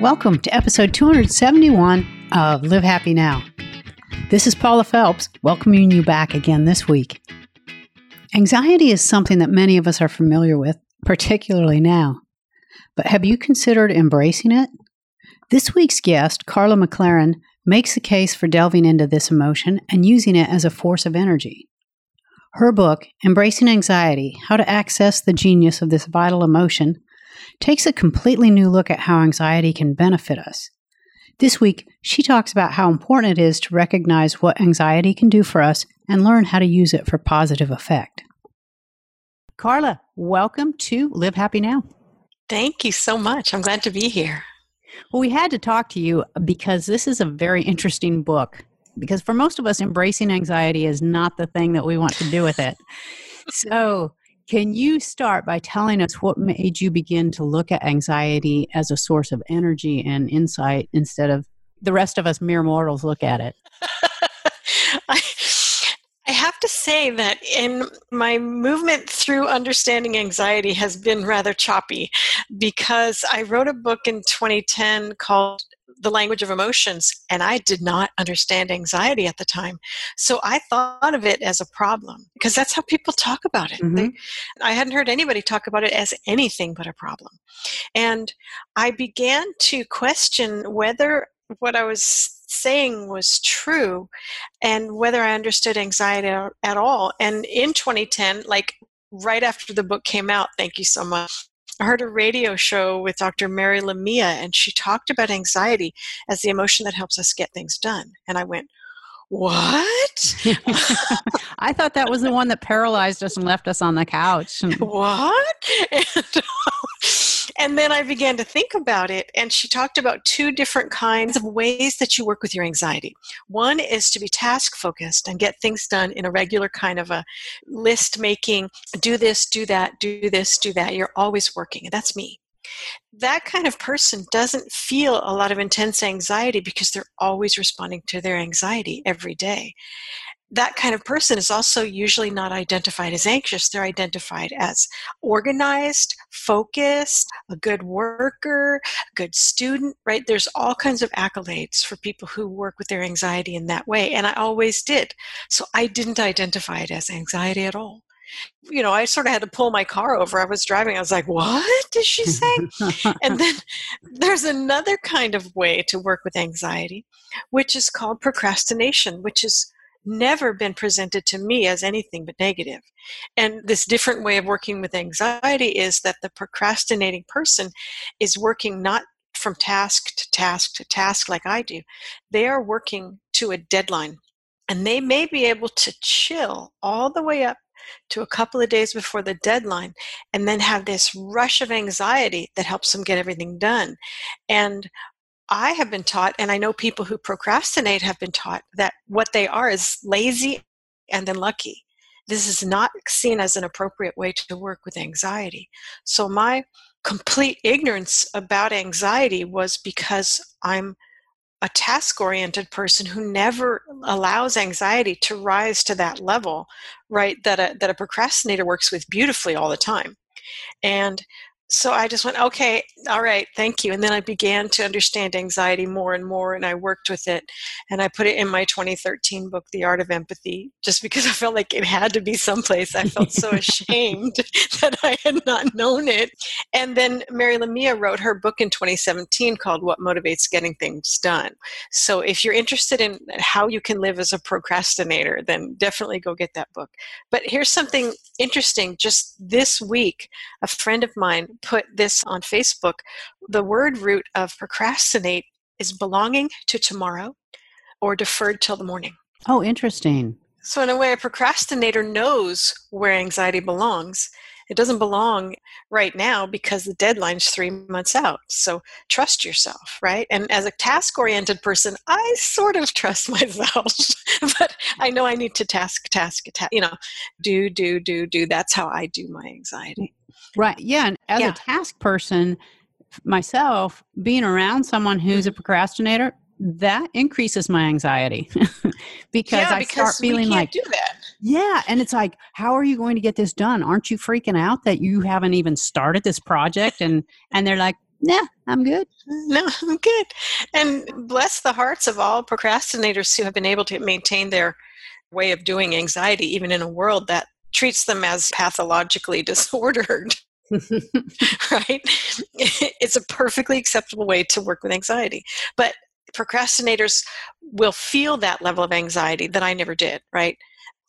Welcome to episode 271 of Live Happy Now. This is Paula Felps, welcoming you back again this week. Anxiety is something that many of us are familiar with, particularly now. But have you considered embracing it? This week's guest, Karla McLaren, makes the case for delving into this emotion and using it as a force of energy. Her book, Embracing Anxiety How to Access the Genius of This Vital Emotion, takes a completely new look at how anxiety can benefit us. This week, she talks about how important it is to recognize what anxiety can do for us and learn how to use it for positive effect. Karla, welcome to Live Happy Now. Thank you so much. I'm glad to be here. Well, we had to talk to you because this is a very interesting book. Because for most of us, embracing anxiety is not the thing that we want to do with it. so, can you start by telling us what made you begin to look at anxiety as a source of energy and insight instead of the rest of us mere mortals look at it? I, I have to say that in my movement through understanding anxiety has been rather choppy because I wrote a book in 2010 called the language of emotions and i did not understand anxiety at the time so i thought of it as a problem because that's how people talk about it mm-hmm. they, i hadn't heard anybody talk about it as anything but a problem and i began to question whether what i was saying was true and whether I understood anxiety at all. And in 2010, like right after the book came out, thank you so much. I heard a radio show with Dr. Mary Lamia, and she talked about anxiety as the emotion that helps us get things done. And I went, what? I thought that was the one that paralyzed us and left us on the couch. what? And, and then I began to think about it, and she talked about two different kinds of ways that you work with your anxiety. One is to be task focused and get things done in a regular kind of a list making do this, do that, do this, do that. You're always working, and that's me that kind of person doesn't feel a lot of intense anxiety because they're always responding to their anxiety every day that kind of person is also usually not identified as anxious. They're identified as organized, focused, a good worker, a good student, right? There's all kinds of accolades for people who work with their anxiety in that way. And I always did. So I didn't identify it as anxiety at all. You know, I sort of had to pull my car over. I was driving. I was like, what did she say? and then there's another kind of way to work with anxiety, which is called procrastination, which is never been presented to me as anything but negative. And this different way of working with anxiety is that the procrastinating person is working not from task to task to task like I do. They are working to a deadline. And they may be able to chill all the way up to a couple of days before the deadline and then have this rush of anxiety that helps them get everything done. And I have been taught, and I know people who procrastinate have been taught, that what they are is lazy and then lucky. This is not seen as an appropriate way to work with anxiety. So, my complete ignorance about anxiety was because I'm a task oriented person who never allows anxiety to rise to that level, right? That a, that a procrastinator works with beautifully all the time. And so I just went, okay, all right, thank you. And then I began to understand anxiety more and more, and I worked with it. And I put it in my 2013 book, The Art of Empathy, just because I felt like it had to be someplace. I felt so ashamed that I had not known it. And then Mary Lamia wrote her book in 2017 called What Motivates Getting Things Done. So if you're interested in how you can live as a procrastinator, then definitely go get that book. But here's something interesting. Just this week, a friend of mine put this on Facebook. The word root of procrastinate is belonging to tomorrow or deferred till the morning. Oh, interesting. So, in a way, a procrastinator knows where anxiety belongs. It doesn't belong right now because the deadline's three months out. So, trust yourself, right? And as a task oriented person, I sort of trust myself, but I know I need to task, task, task, you know, do, do, do, do. That's how I do my anxiety. Right. Yeah. And as yeah. a task person, myself, being around someone who's a mm-hmm. procrastinator, that increases my anxiety because yeah, I because start feeling like do that. Yeah, and it's like, how are you going to get this done? Aren't you freaking out that you haven't even started this project? And and they're like, Nah, I'm good. No, I'm good. And bless the hearts of all procrastinators who have been able to maintain their way of doing anxiety, even in a world that treats them as pathologically disordered. right? It's a perfectly acceptable way to work with anxiety. But procrastinators will feel that level of anxiety that I never did, right?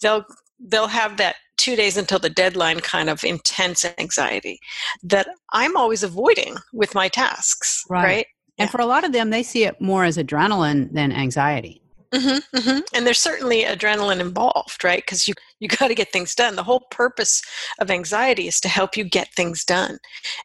They'll they'll have that two days until the deadline kind of intense anxiety that I'm always avoiding with my tasks, right? right? And yeah. for a lot of them, they see it more as adrenaline than anxiety. Mm-hmm, mm-hmm. And there's certainly adrenaline involved, right? Because you you got to get things done. The whole purpose of anxiety is to help you get things done.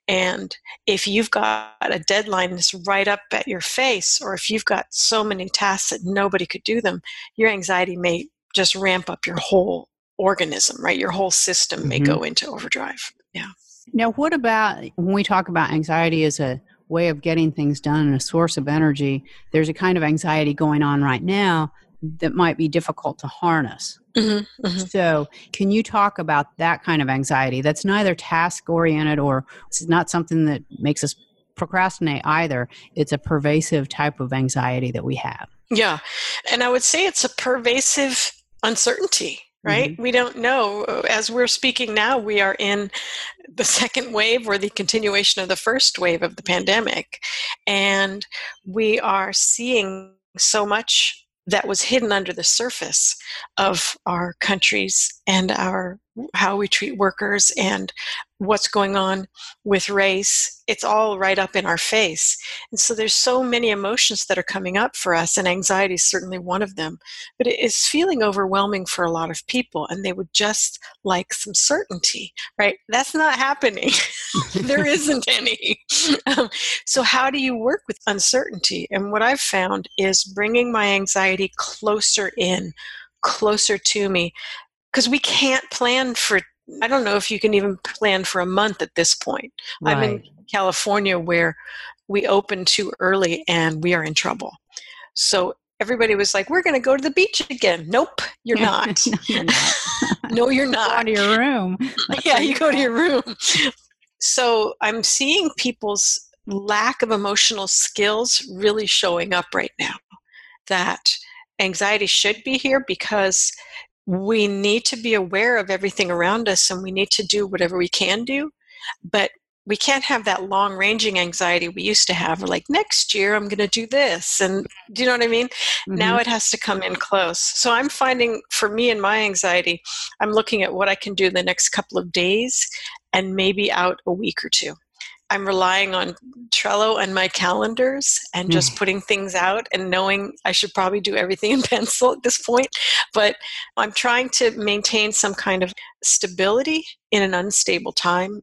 And if you've got a deadline that's right up at your face, or if you've got so many tasks that nobody could do them, your anxiety may just ramp up your whole organism, right? Your whole system mm-hmm. may go into overdrive. Yeah. Now, what about when we talk about anxiety as a way of getting things done and a source of energy, there's a kind of anxiety going on right now that might be difficult to harness. Mm-hmm, mm-hmm. So, can you talk about that kind of anxiety that's neither task oriented or it's not something that makes us procrastinate either? It's a pervasive type of anxiety that we have. Yeah. And I would say it's a pervasive uncertainty right? Mm-hmm. We don't know. As we're speaking now, we are in the second wave or the continuation of the first wave of the pandemic. And we are seeing so much that was hidden under the surface of our countries and our how we treat workers and what's going on with race it's all right up in our face. And so there's so many emotions that are coming up for us and anxiety is certainly one of them but it is feeling overwhelming for a lot of people and they would just like some certainty right? That's not happening. There isn't any. Um, so how do you work with uncertainty? And what i've found is bringing my anxiety closer in closer to me because we can't plan for I don't know if you can even plan for a month at this point. Right. I'm in California where we open too early and we are in trouble. So everybody was like, "We're going to go to the beach again." Nope, you're not. no, you're not. no, you're not. Go to your room. yeah, you go to your room. So I'm seeing people's lack of emotional skills really showing up right now. That anxiety should be here because we need to be aware of everything around us and we need to do whatever we can do but we can't have that long ranging anxiety we used to have. We're like, next year I'm going to do this. And do you know what I mean? Mm-hmm. Now it has to come in close. So I'm finding for me and my anxiety, I'm looking at what I can do the next couple of days and maybe out a week or two. I'm relying on Trello and my calendars and just mm. putting things out and knowing I should probably do everything in pencil at this point. But I'm trying to maintain some kind of stability in an unstable time,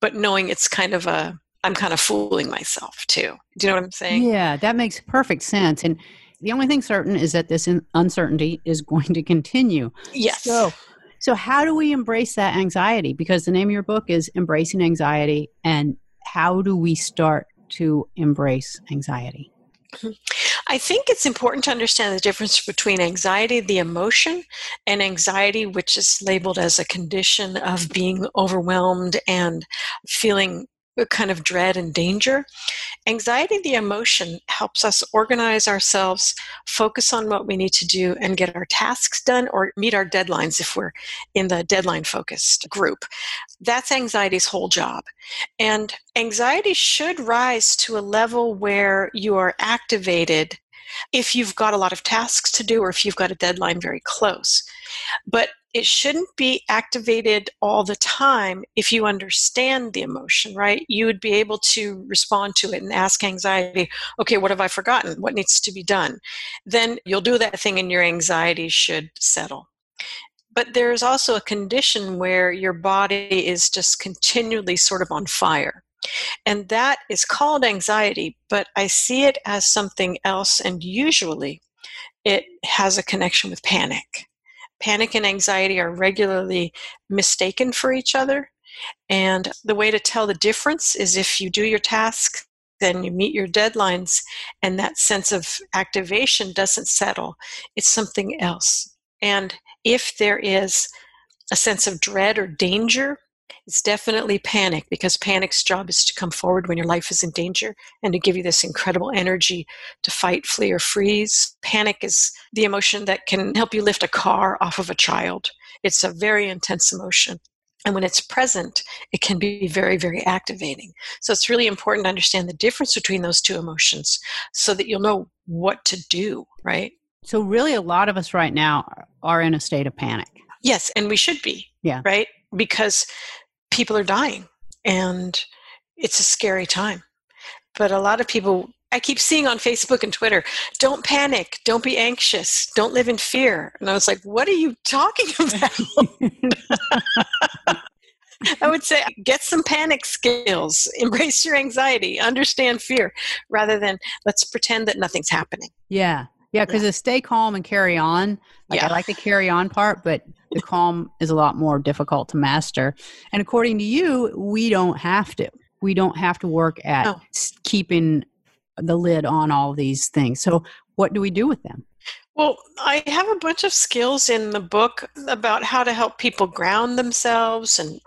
but knowing it's kind of a, I'm kind of fooling myself too. Do you know what I'm saying? Yeah, that makes perfect sense. And the only thing certain is that this uncertainty is going to continue. Yes. So, so how do we embrace that anxiety? Because the name of your book is Embracing Anxiety, and how do we start to embrace anxiety? I think it's important to understand the difference between anxiety, the emotion, and anxiety, which is labeled as a condition of being overwhelmed and feeling a kind of dread and danger. Anxiety, the emotion, helps us organize ourselves, focus on what we need to do, and get our tasks done or meet our deadlines if we're in the deadline focused group. That's anxiety's whole job. And anxiety should rise to a level where you are activated if you've got a lot of tasks to do or if you've got a deadline very close. But it shouldn't be activated all the time if you understand the emotion, right? You would be able to respond to it and ask anxiety, okay, what have I forgotten? What needs to be done? Then you'll do that thing and your anxiety should settle. But there's also a condition where your body is just continually sort of on fire. And that is called anxiety, but I see it as something else, and usually it has a connection with panic panic and anxiety are regularly mistaken for each other. And the way to tell the difference is if you do your task, then you meet your deadlines, and that sense of activation doesn't settle. It's something else. And if there is a sense of dread or danger It's definitely panic because panic's job is to come forward when your life is in danger and to give you this incredible energy to fight, flee, or freeze. Panic is the emotion that can help you lift a car off of a child. It's a very intense emotion. And when it's present, it can be very, very activating. So it's really important to understand the difference between those two emotions so that you'll know what to do, right? So, really, a lot of us right now are in a state of panic. Yes, and we should be. Yeah. Right? Because people are dying and it's a scary time. But a lot of people, I keep seeing on Facebook and Twitter, don't panic, don't be anxious, don't live in fear. And I was like, what are you talking about? I would say get some panic skills, embrace your anxiety, understand fear, rather than let's pretend that nothing's happening. Yeah. Yeah, because yeah. to stay calm and carry on, like yeah. I like the carry on part, but the calm is a lot more difficult to master. And according to you, we don't have to. We don't have to work at oh. keeping the lid on all these things. So, what do we do with them? Well, I have a bunch of skills in the book about how to help people ground themselves and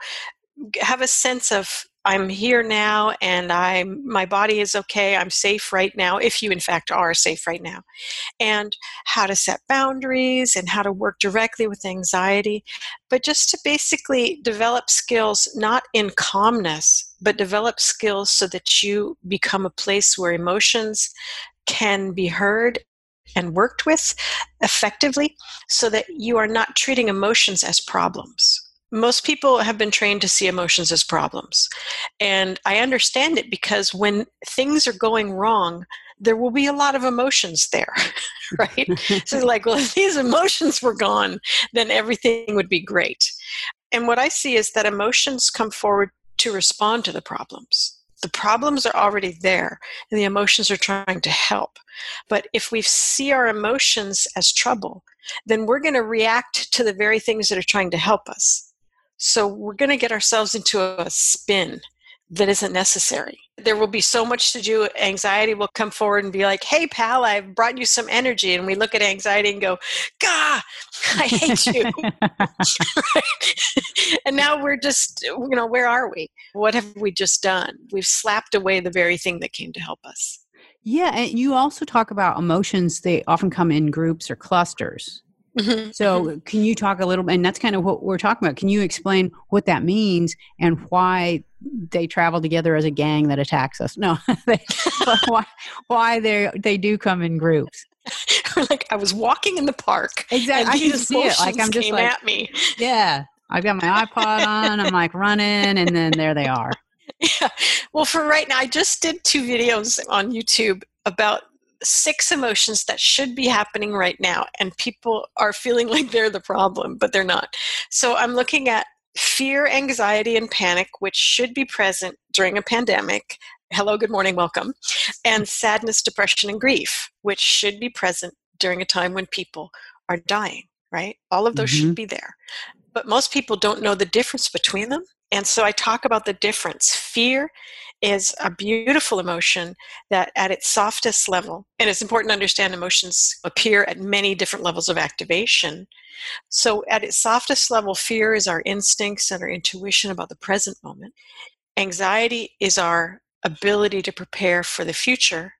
have a sense of I'm here now and I'm my body is okay. I'm safe right now if you in fact are safe right now. And how to set boundaries and how to work directly with anxiety, but just to basically develop skills not in calmness, but develop skills so that you become a place where emotions can be heard and worked with effectively so that you are not treating emotions as problems most people have been trained to see emotions as problems. And I understand it because when things are going wrong, there will be a lot of emotions there, right? so, like, well, if these emotions were gone, then everything would be great. And what I see is that emotions come forward to respond to the problems. The problems are already there, and the emotions are trying to help. But if we see our emotions as trouble, then we're going to react to the very things that are trying to help us. So we're going to get ourselves into a spin that isn't necessary. There will be so much to do. Anxiety will come forward and be like, hey, pal, I've brought you some energy. And we look at anxiety and go, Gah, I hate you. and now we're just, you know, where are we? What have we just done? We've slapped away the very thing that came to help us. Yeah. And you also talk about emotions, they often come in groups or clusters. Mm-hmm. So, mm-hmm. can you talk a little bit? And that's kind of what we're talking about. Can you explain what that means and why they travel together as a gang that attacks us? No, they, why, why they they do come in groups. like I was walking in the park. Exactly, I can see it. Like I'm just like at me. Yeah, I've got my iPod on. I'm like running, and then there they are. Yeah. Well, for right now, I just did two videos on YouTube about six emotions that should be happening right now, and people are feeling like they're the problem, but they're not. So I'm looking at fear, anxiety, and panic, which should be present during a pandemic. Hello, good morning, welcome. And sadness, depression, and grief, which should be present during a time when people are dying, right? All of those mm-hmm. should be there. But most people don't know the difference between them. And so I talk about the difference. Fear is a beautiful emotion that at its softest level, and it's important to understand emotions appear at many different levels of activation. So at its softest level, fear is our instincts and our intuition about the present moment. Anxiety is our ability to prepare for the future.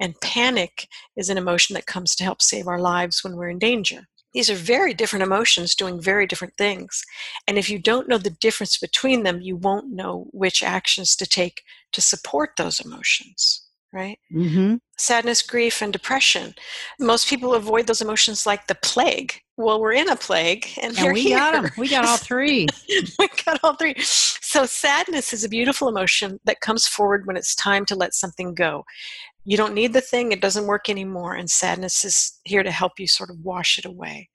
And panic is an emotion that comes to help save our lives when we're in danger. These are very different emotions doing very different things. And if you don't know the difference between them, you won't know which actions to take to support those emotions, right? Mm-hmm. Sadness, grief, and depression. Most people avoid those emotions like the plague. Well, we're in a plague, and, and we here. got them. We got all three. we got all three. So, sadness is a beautiful emotion that comes forward when it's time to let something go you don't need the thing, it doesn't work anymore, and sadness is here to help you sort of wash it away.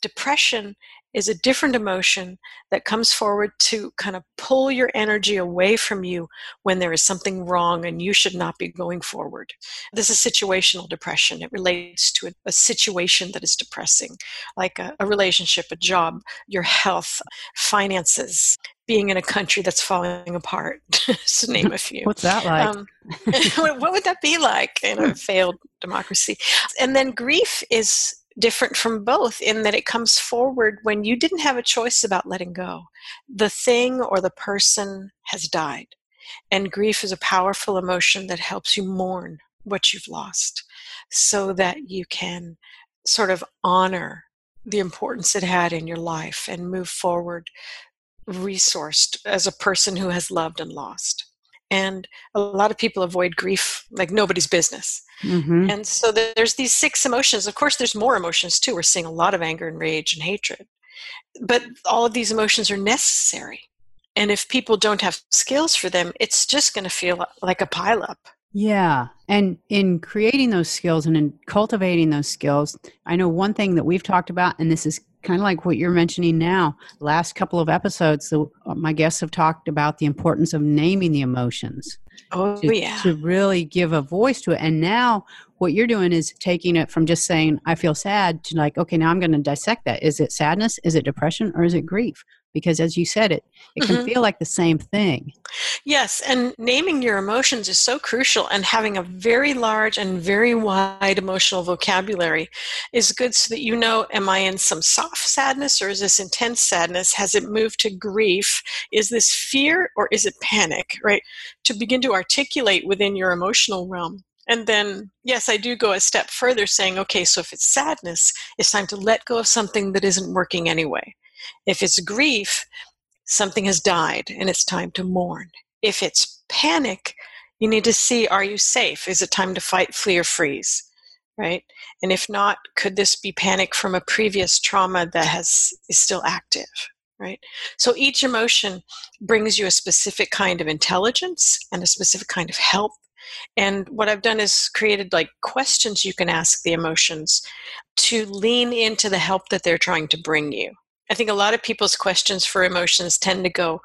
Depression is a different emotion that comes forward to kind of pull your energy away from you when there is something wrong and you should not be going forward. This is situational depression. It relates to a, a situation that is depressing, like a, a relationship, a job, your health, finances, being in a country that's falling apart, to name a few. What's that like? Um, what would that be like in a failed democracy? And then grief is different from both in that it comes forward when you didn't have a choice about letting go. The thing or the person has died. And grief is a powerful emotion that helps you mourn what you've lost so that you can sort of honor the importance it had in your life and move forward resourced as a person who has loved and lost. And a lot of people avoid grief like nobody's business. Mm-hmm. And so there's these six emotions. Of course, there's more emotions too. We're seeing a lot of anger and rage and hatred. But all of these emotions are necessary. And if people don't have skills for them, it's just going to feel like a pileup. Yeah. And in creating those skills and in cultivating those skills, I know one thing that we've talked about, and this is kind of like what you're mentioning now. Last couple of episodes, the, uh, my guests have talked about the importance of naming the emotions. Oh, to, yeah. To really give a voice to it. And now what you're doing is taking it from just saying, I feel sad to like, okay, now I'm going to dissect that. Is it sadness? Is it depression? Or is it grief? because as you said it it can mm-hmm. feel like the same thing yes and naming your emotions is so crucial and having a very large and very wide emotional vocabulary is good so that you know am i in some soft sadness or is this intense sadness has it moved to grief is this fear or is it panic right to begin to articulate within your emotional realm and then, yes, I do go a step further saying, okay, so if it's sadness, it's time to let go of something that isn't working anyway. If it's grief, something has died and it's time to mourn. If it's panic, you need to see are you safe? Is it time to fight, flee, or freeze? Right? And if not, could this be panic from a previous trauma that has is still active? Right? So each emotion brings you a specific kind of intelligence and a specific kind of help. And what I've done is created like questions you can ask the emotions to lean into the help that they're trying to bring you. I think a lot of people's questions for emotions tend to go,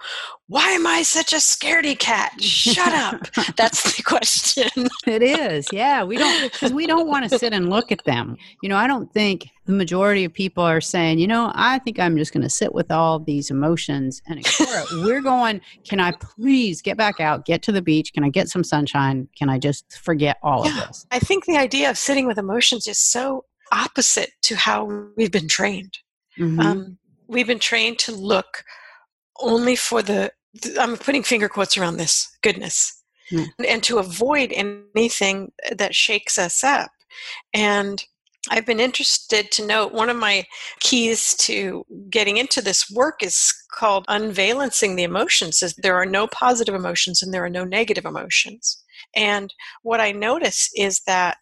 Why am I such a scaredy cat? Shut up. That's the question. it is. Yeah. We don't, because we don't want to sit and look at them. You know, I don't think the majority of people are saying, you know, I think I'm just going to sit with all these emotions and explore it. We're going, Can I please get back out, get to the beach? Can I get some sunshine? Can I just forget all yeah, of this? I think the idea of sitting with emotions is so opposite to how we've been trained. Mm-hmm. Um, we've been trained to look only for the, I'm putting finger quotes around this goodness mm. and to avoid anything that shakes us up. And I've been interested to note one of my keys to getting into this work is called unvalencing the emotions is there are no positive emotions and there are no negative emotions. And what I notice is that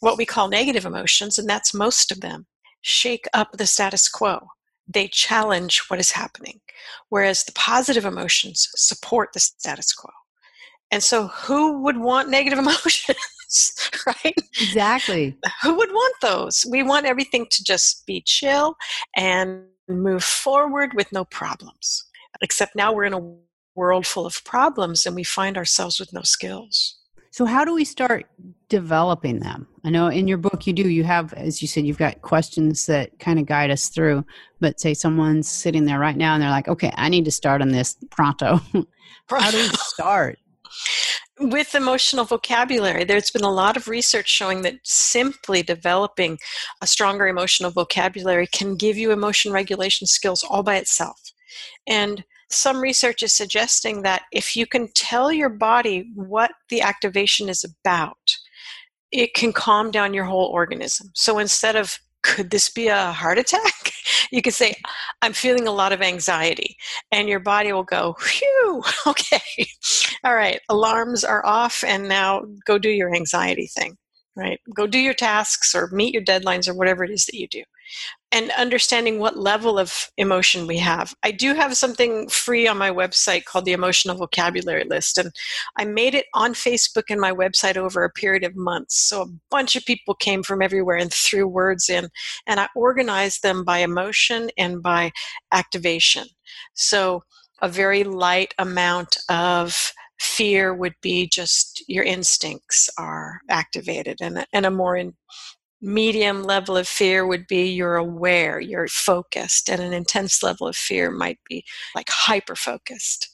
what we call negative emotions, and that's most of them, shake up the status quo they challenge what is happening, whereas the positive emotions support the status quo. And so, who would want negative emotions? right? Exactly. Who would want those? We want everything to just be chill and move forward with no problems. Except now we're in a world full of problems and we find ourselves with no skills. So, how do we start developing them? I know in your book you do, you have, as you said, you've got questions that kind of guide us through. But say someone's sitting there right now and they're like, okay, I need to start on this pronto. how do we start? With emotional vocabulary, there's been a lot of research showing that simply developing a stronger emotional vocabulary can give you emotion regulation skills all by itself. And some research is suggesting that if you can tell your body what the activation is about, it can calm down your whole organism. So instead of could this be a heart attack? You can say, I'm feeling a lot of anxiety. And your body will go, phew, okay. All right, alarms are off, and now go do your anxiety thing, right? Go do your tasks or meet your deadlines or whatever it is that you do and understanding what level of emotion we have. I do have something free on my website called the Emotional Vocabulary List, and I made it on Facebook and my website over a period of months. So a bunch of people came from everywhere and threw words in, and I organized them by emotion and by activation. So a very light amount of fear would be just your instincts are activated and, and a more in, medium level of fear would be you're aware, you're focused, and an intense level of fear might be like hyper focused.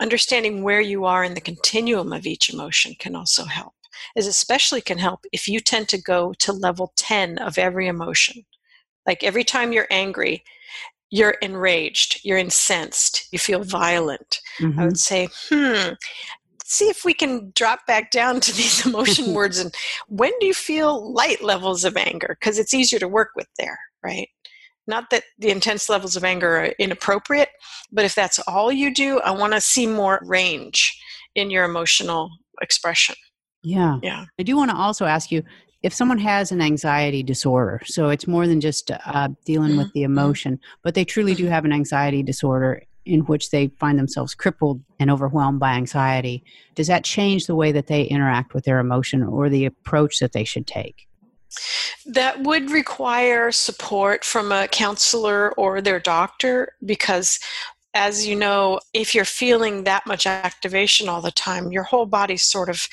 Understanding where you are in the continuum of each emotion can also help. is especially can help if you tend to go to level 10 of every emotion. Like every time you're angry, you're enraged, you're incensed, you feel violent. Mm-hmm. I would say, hmm, see if we can drop back down to these emotion words and when do you feel light levels of anger? Because it's easier to work with there, right? Not that the intense levels of anger are inappropriate, but if that's all you do, I want to see more range in your emotional expression. Yeah. Yeah. I do want to also ask you if someone has an anxiety disorder, so it's more than just uh, dealing mm-hmm. with the mm-hmm. emotion, but they truly do have an anxiety disorder in which they find themselves crippled and overwhelmed by anxiety, does that change the way that they interact with their emotion or the approach that they should take? That would require support from a counselor or their doctor because as you know, if you're feeling that much activation all the time, your whole body sort of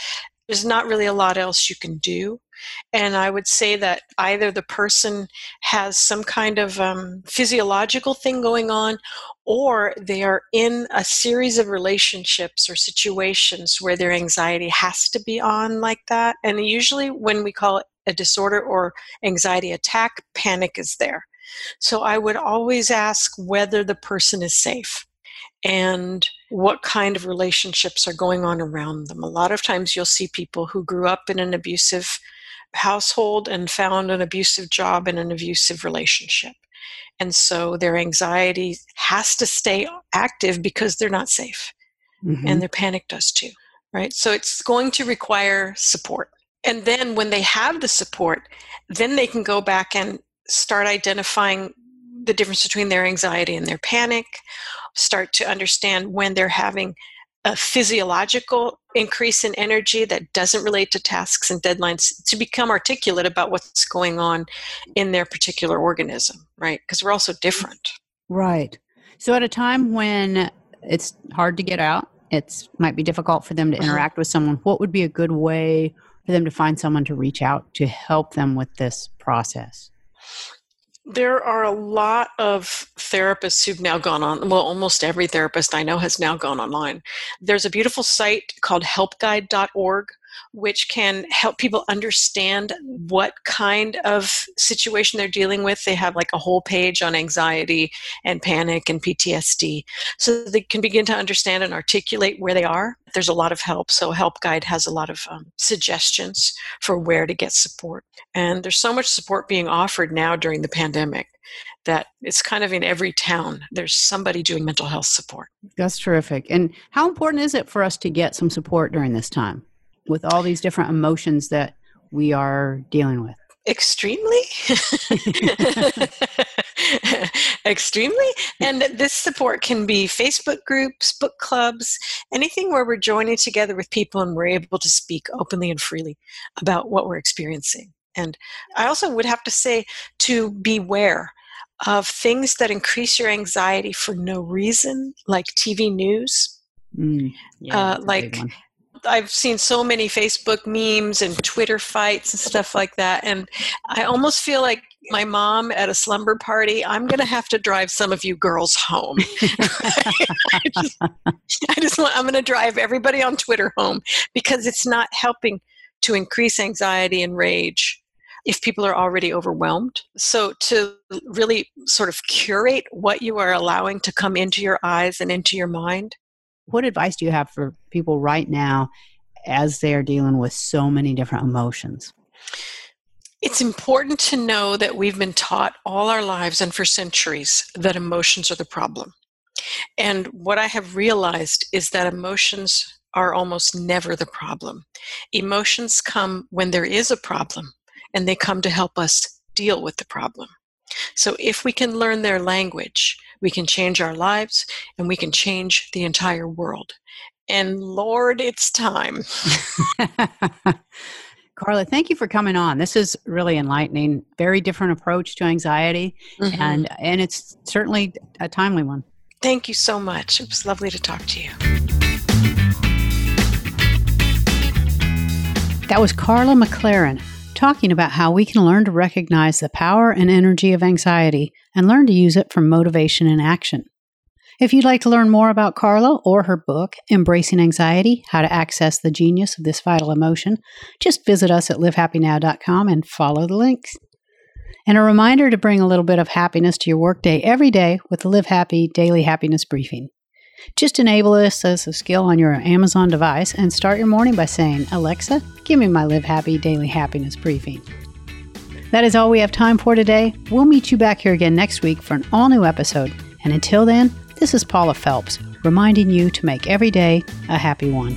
there's not really a lot else you can do. And I would say that either the person has some kind of um, physiological thing going on, or they are in a series of relationships or situations where their anxiety has to be on like that. And usually, when we call it a disorder or anxiety attack, panic is there. So I would always ask whether the person is safe and what kind of relationships are going on around them. A lot of times you'll see people who grew up in an abusive household and found an abusive job in an abusive relationship. And so their anxiety has to stay active because they're not safe. Mm-hmm. And their panic does too, right? So it's going to require support. And then when they have the support, then they can go back and start identifying the difference between their anxiety and their panic, start to understand when they're having a physiological increase in energy that doesn't relate to tasks and deadlines to become articulate about what's going on in their particular organism, right? Because we're also different. Right. So at a time when it's hard to get out, it might be difficult for them to uh-huh. interact with someone, what would be a good way for them to find someone to reach out to help them with this process? There are a lot of therapists who've now gone on, well, almost every therapist I know has now gone online. There's a beautiful site called helpguide.org which can help people understand what kind of situation they're dealing with. They have like a whole page on anxiety and panic and PTSD. So they can begin to understand and articulate where they are. There's a lot of help. So Help Guide has a lot of um, suggestions for where to get support. And there's so much support being offered now during the pandemic that it's kind of in every town there's somebody doing mental health support that's terrific and how important is it for us to get some support during this time with all these different emotions that we are dealing with? Extremely. Extremely. And this support can be Facebook groups, book clubs, anything where we're joining together with people and we're able to speak openly and freely about what we're experiencing. And I also would have to say to beware of things that increase your anxiety for no reason, like TV news. Mm, yeah, uh, like I've seen so many Facebook memes and Twitter fights and stuff like that, and I almost feel like my mom at a slumber party. I'm going to have to drive some of you girls home. I, just, I just want. I'm going to drive everybody on Twitter home because it's not helping to increase anxiety and rage if people are already overwhelmed. So, to really sort of curate what you are allowing to come into your eyes and into your mind what advice do you have for people right now as they are dealing with so many different emotions? It's important to know that we've been taught all our lives and for centuries that emotions are the problem. And what I have realized is that emotions are almost never the problem. Emotions come when there is a problem, and they come to help us deal with the problem. So if we can learn their language, we can change our lives and we can change the entire world. And Lord, it's time. Karla, thank you for coming on. This is really enlightening. Very different approach to anxiety, mm-hmm. and and it's certainly a timely one. Thank you so much. It was lovely to talk to you. That was Karla McLaren talking about how we can learn to recognize the power and energy of anxiety and learn to use it for motivation and action. If you'd like to learn more about Karla or her book, Embracing Anxiety How to Access the Genius of This Vital Emotion, just visit us at livehappynow.com and follow the links. And a reminder to bring a little bit of happiness to your workday every day with the Live Happy Daily Happiness Briefing. Just enable this as a skill on your Amazon device and start your morning by saying, Alexa, give me my Live Happy Daily Happiness Briefing. That is all we have time for today. We'll meet you back here again next week for an all new episode. And until then, this is Paula Felps reminding you to make every day a happy one.